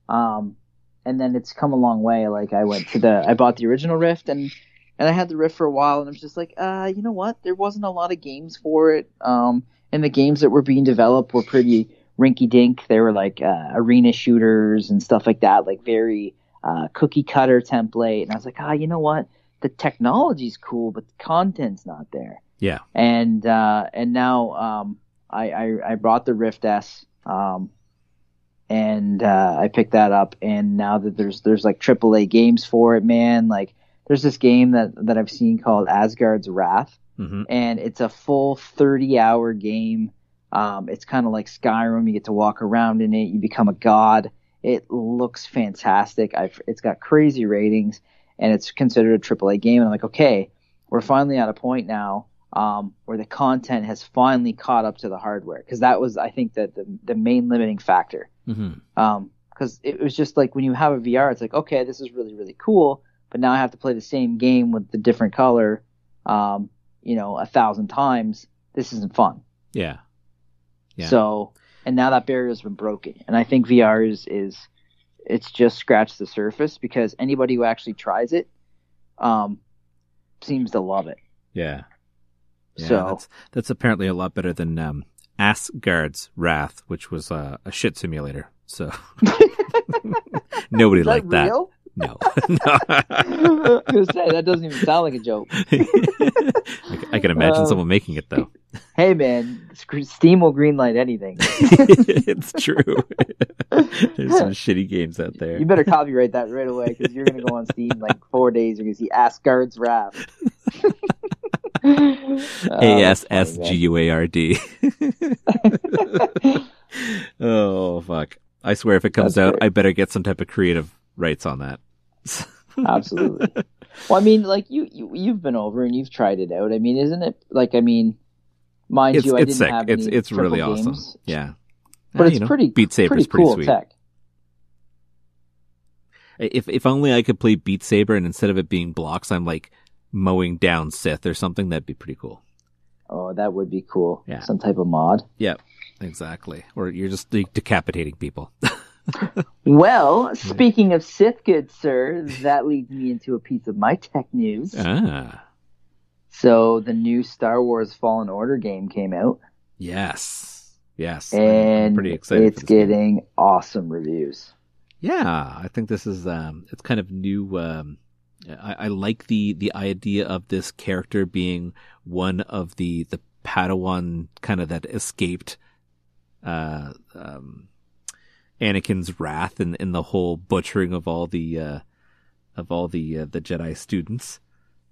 Um, and then it's come a long way. Like I went to the, I bought the original Rift and and I had the Rift for a while, and I was just like, uh, you know what? There wasn't a lot of games for it. Um, and the games that were being developed were pretty rinky dink. They were like uh, arena shooters and stuff like that, like very uh, cookie cutter template. And I was like, ah, you know what? The technology's cool, but the content's not there yeah, and uh, and now um, I, I I brought the Rift S, um, and uh, I picked that up, and now that there's there's like AAA games for it, man. Like there's this game that that I've seen called Asgard's Wrath, hmm and it's a full 30 hour game. Um, it's kind of like Skyrim. You get to walk around in it. You become a god. It looks fantastic. I've, it's got crazy ratings, and it's considered a AAA game. And I'm like, okay, we're finally at a point now um, where the content has finally caught up to the hardware because that was, I think, that the the main limiting factor. hmm Um, because it was just like when you have a VR, it's like, okay, this is really really cool, but now I have to play the same game with the different color, um, you know, a thousand times. This isn't fun. yeah, Yeah. So, and now that barrier has been broken, and I think VR is is it's just scratched the surface because anybody who actually tries it, um, seems to love it. yeah. Yeah, So- that's that's apparently a lot better than um, Asgard's Wrath, which was uh, a shit simulator. So nobody liked that. real? No, I was gonna say that doesn't even sound like a joke. I can imagine Uh, someone making it though. Hey man, Steam will greenlight anything. it's true. There's some shitty games out there. You better copyright that right away because you're gonna go on Steam like four days. You're gonna see Asgard's Wrath. Oh, A S S G U A R D. Oh fuck! I swear, if it comes That's out. I better get some type of creative rights on that. Absolutely. Well, I mean, like you, you, you've been over and you've tried it out. I mean, isn't it like? I mean, mind It's you, I it's didn't sick. have It's any it's really triple awesome. games, Yeah, but it's you know, pretty Beat Saber's pretty cool sweet. tech. If if only I could play Beat Saber and instead of it being blocks, I'm like mowing down Sith or something. That'd be pretty cool. Oh, that would be cool. Yeah. Some type of mod. Yep, exactly. Or you're just decapitating people. Well, speaking of Sith, good sir, that leads me into a piece of my tech news. ah, So the new Star Wars Fallen Order game came out. yes. Yes, I'm- I'm and pretty excited. it's this game. getting awesome reviews. Yeah, I think this is um, it's kind of new. Um, I, I like the the idea of this character being one of the the Padawan kind of that escaped uh, um, Anakin's wrath and in the whole butchering of all the uh, of all the uh, the Jedi students.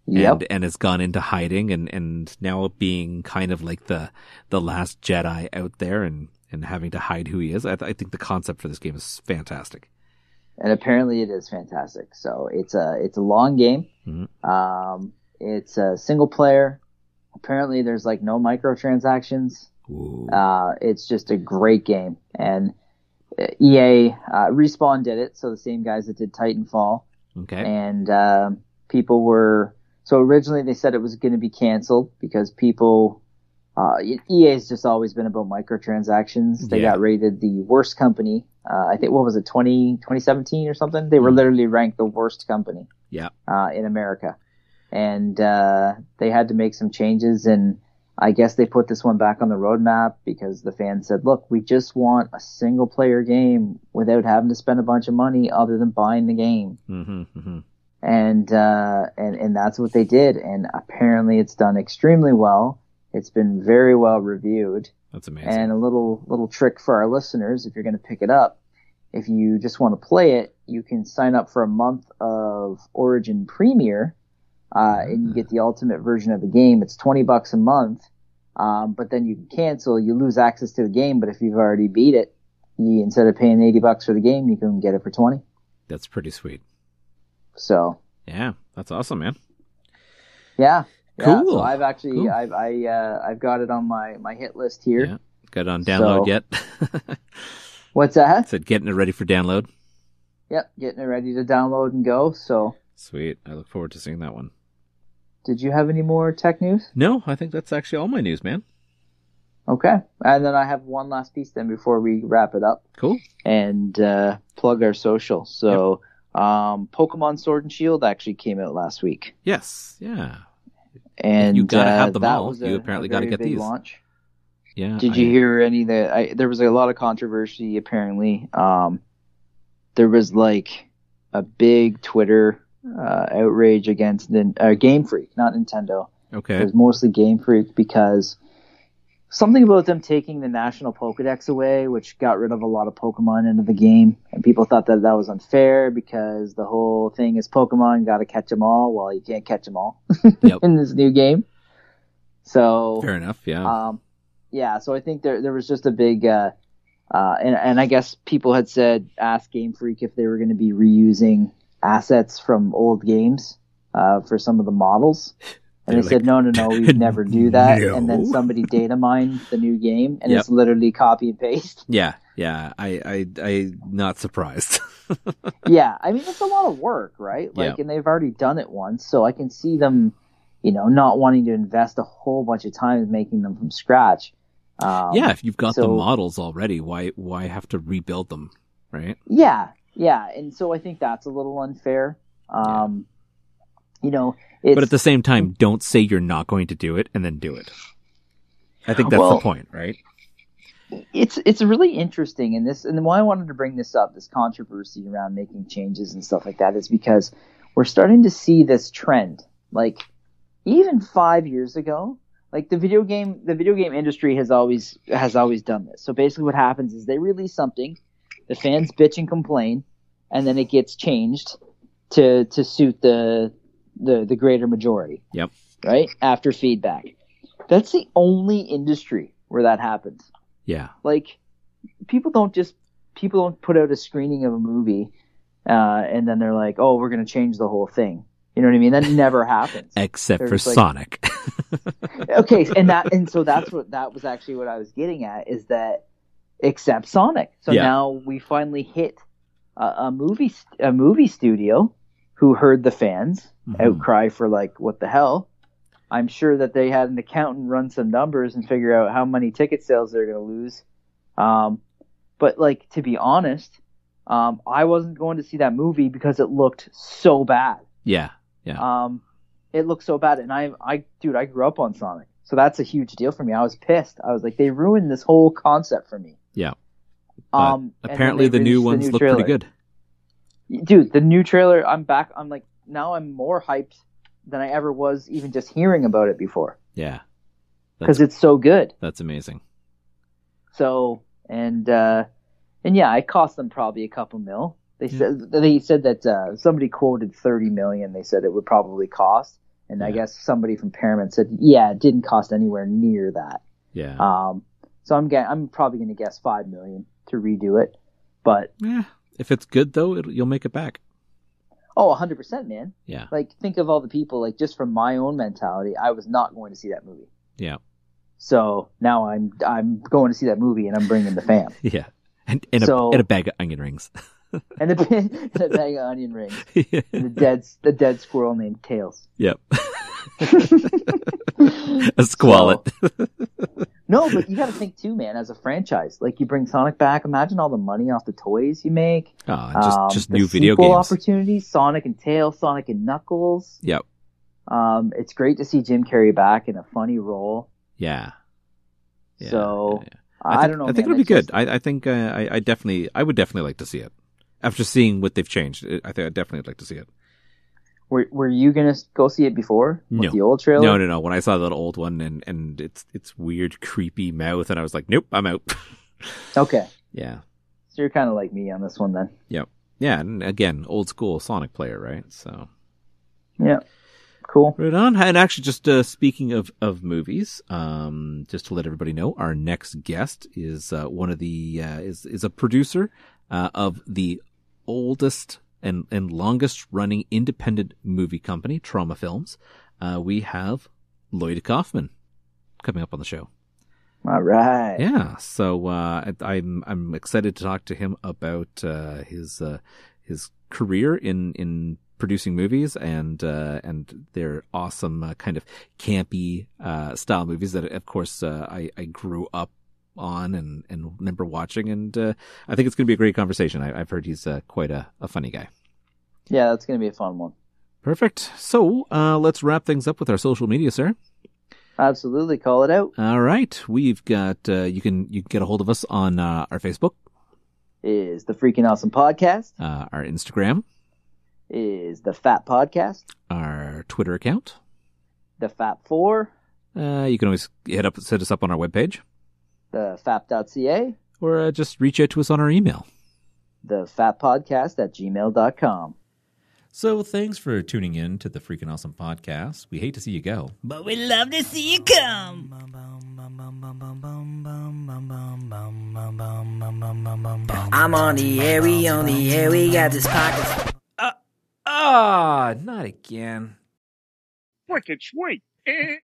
Yep. and and has gone into hiding and and now being kind of like the the last Jedi out there and and having to hide who he is. I, th- I think the concept for this game is fantastic. And apparently it is fantastic. So it's a it's a long game. Mhm. Um, it's a single player. Apparently, there's like no microtransactions. Uh, it's just a great game, and uh, EA uh, respawn did it. So the same guys that did Titanfall, okay. and um, people were so originally they said it was going to be canceled because people. Uh, EA has just always been about microtransactions. They Yeah. got rated the worst company. Uh, I think what was it, 20, 2017 or something? They were Mhm. literally ranked the worst company Yeah. uh, in America, and uh, they had to make some changes. And I guess they put this one back on the roadmap because the fans said, "Look, we just want a single player game without having to spend a bunch of money other than buying the game." hmm hmm and uh, and and that's what they did. And apparently, it's done extremely well. It's been very well reviewed. That's amazing. And a little little trick for our listeners, if you're going to pick it up, if you just want to play it, you can sign up for a month of Origin Premier, uh, and you get the ultimate version of the game. It's twenty bucks a month, um, but then you can cancel. You lose access to the game, but if you've already beat it, you, instead of paying eighty bucks for the game, you can get it for twenty. That's pretty sweet. So Yeah, that's awesome, man. Yeah. Yeah, Cool. so I've actually Cool. I've I uh, I've got it on my my hit list here. Yeah. Got it on download So- yet? What's that? Said getting it ready for download. Yep, getting it ready to download and go. So, Sweet. I look forward to seeing that one. did you have any more tech news? No, I think that's actually all my news, man. Okay, and then I have one last piece then before we wrap it up Cool. and uh, plug our social. So, um, Pokemon Sword and Shield actually came out last week, Yes. Yeah. And You gotta uh, have them all. You a- apparently gotta get these. Launch. Yeah. Did I- you hear any that I, there was a lot of controversy apparently. Um, there was like a big Twitter uh, outrage against uh, Game Freak, not Nintendo. Okay. It was mostly Game Freak because something about them taking the national Pokedex away, which got rid of a lot of Pokemon into the game, and people thought that that was unfair because the whole thing is Pokemon got to catch them all. Well, you can't catch them all Yep. in this new game. So Fair enough. Yeah. um, yeah, so I think there there was just a big, uh, uh, and and I guess people had said ask Game Freak if they were going to be reusing assets from old games uh, for some of the models, and They're they said no, no, no, we'd never do that. And then somebody data mined the new game, and Yep. it's literally copy and paste. yeah. Yeah. I. I. I. Not surprised. yeah, I mean it's a lot of work, right? Like, Yeah. and they've already done it once, so I can see them, you know, not wanting to invest a whole bunch of time making them from scratch. Um, yeah. If you've got the models already, why? Why have to rebuild them? Right. Yeah, yeah, and so I think that's a little unfair. Um, You know, it's, but at the same time, don't say you're not going to do it and then do it. I think that's Well- the point, right? it's it's really interesting, and this and why I wanted to bring this up, this controversy around making changes and stuff like that, is because we're starting to see this trend. Like even five years ago, like the video game, the video game industry has always has always done this. So basically, what happens is they release something, the fans bitch and complain, and then it gets changed to to suit the the the greater majority. Yep. Right after feedback, that's the only industry where that happens Yeah. like people don't just people don't put out a screening of a movie uh, and then they're like oh we're going to change the whole thing you know what i mean that never happens Except They're for like- Sonic. okay and that and so that's what that was actually what i was getting at is that except sonic so Yeah. now we finally hit a, a movie a movie studio who heard the fans Mhm. outcry for like what the hell i'm sure that they had an accountant run some numbers and figure out how many ticket sales they're going to lose um, but like to be honest um, i wasn't going to see that movie because it looked so bad yeah. Yeah. um, it looked so bad and i i dude i grew up on sonic So that's a huge deal for me. I was pissed. I was like, they ruined this whole concept for me. Yeah. Um, apparently, the new ones look trailer. pretty good. Dude, the new trailer, I'm back. I'm like, now I'm more hyped than I ever was even just hearing about it before Yeah, because it's so good. that's amazing. So, and, uh, and yeah, it cost them probably a couple mil. They said, they said that, uh, somebody quoted 30 million. They said it would probably cost. And I guess somebody from Paramount said, yeah, it didn't cost anywhere near that. Yeah. Um, so I'm, ga- I'm probably going to guess 5 million to redo it. But, Yeah. If it's good though, you'll make it back. oh, 100%, man. Yeah. Like, think of all the people, like, just from my own mentality, I was not going to see that movie. Yeah. So now I'm, I'm going to see that movie and I'm bringing the fam. Yeah. And and, So- a, and a bag of onion rings. and a, and a bag of onion rings. And the dead, the dead squirrel named Tails. yep. a squallet. No, but you got to think too, man. As a franchise, like you bring Sonic back, imagine all the money off the toys you make. oh, just Um, just new video games. opportunities. Sonic and Tails, Sonic and Knuckles. Yep. Um, it's great to see Jim Carrey back in a funny role. Yeah. Yeah, So, yeah, yeah. I, think, don't know. I think man. it'll be good. just- I, I think uh, I, I definitely, I would definitely like to see it. After seeing what they've changed, I think I'd definitely like to see it. Were Were you gonna go see it before with No. the old trailer? No, no, no. When I saw that old one and and it's it's weird, creepy mouth, and I was like, nope, I'm out. Okay, yeah, so you're kind of like me on this one then. Yep. Yeah. And again, old school Sonic player, right? So Yeah, cool. right on. And actually, just uh, speaking of of movies, um, just to let everybody know, our next guest is uh, one of the uh, is is a producer uh, of the oldest and and longest running independent movie company, Troma Films. Uh, we have Lloyd Kaufman coming up on the show. All right. Yeah, so uh, I'm I'm excited to talk to him about uh, his uh, his career in in producing movies and uh, and their awesome uh, kind of campy uh, style movies that of course uh, I I grew up on and and remember watching and uh, I think it's going to be a great conversation. I, I've heard he's uh, quite a, a funny guy. Yeah, that's gonna be a fun one. Perfect. So uh, let's wrap things up with our social media, sir. Absolutely, call it out. All right, we've got uh, you can you can get a hold of us on uh, our Facebook, Is the freaking awesome podcast? uh, our Instagram. Is the Fat Podcast? our Twitter account. The Fat Four? Uh, you can always hit up, set us up on our webpage, The Fap.ca? or uh, just reach out to us on our email. The Fat Podcast at gmail.com. So thanks for tuning in to the Freaking Awesome Podcast. We hate to see you go. But we love to see you come. I'm on the air, we on the air, we got this pocket. Ah, not again. Wicked sweet. Eh.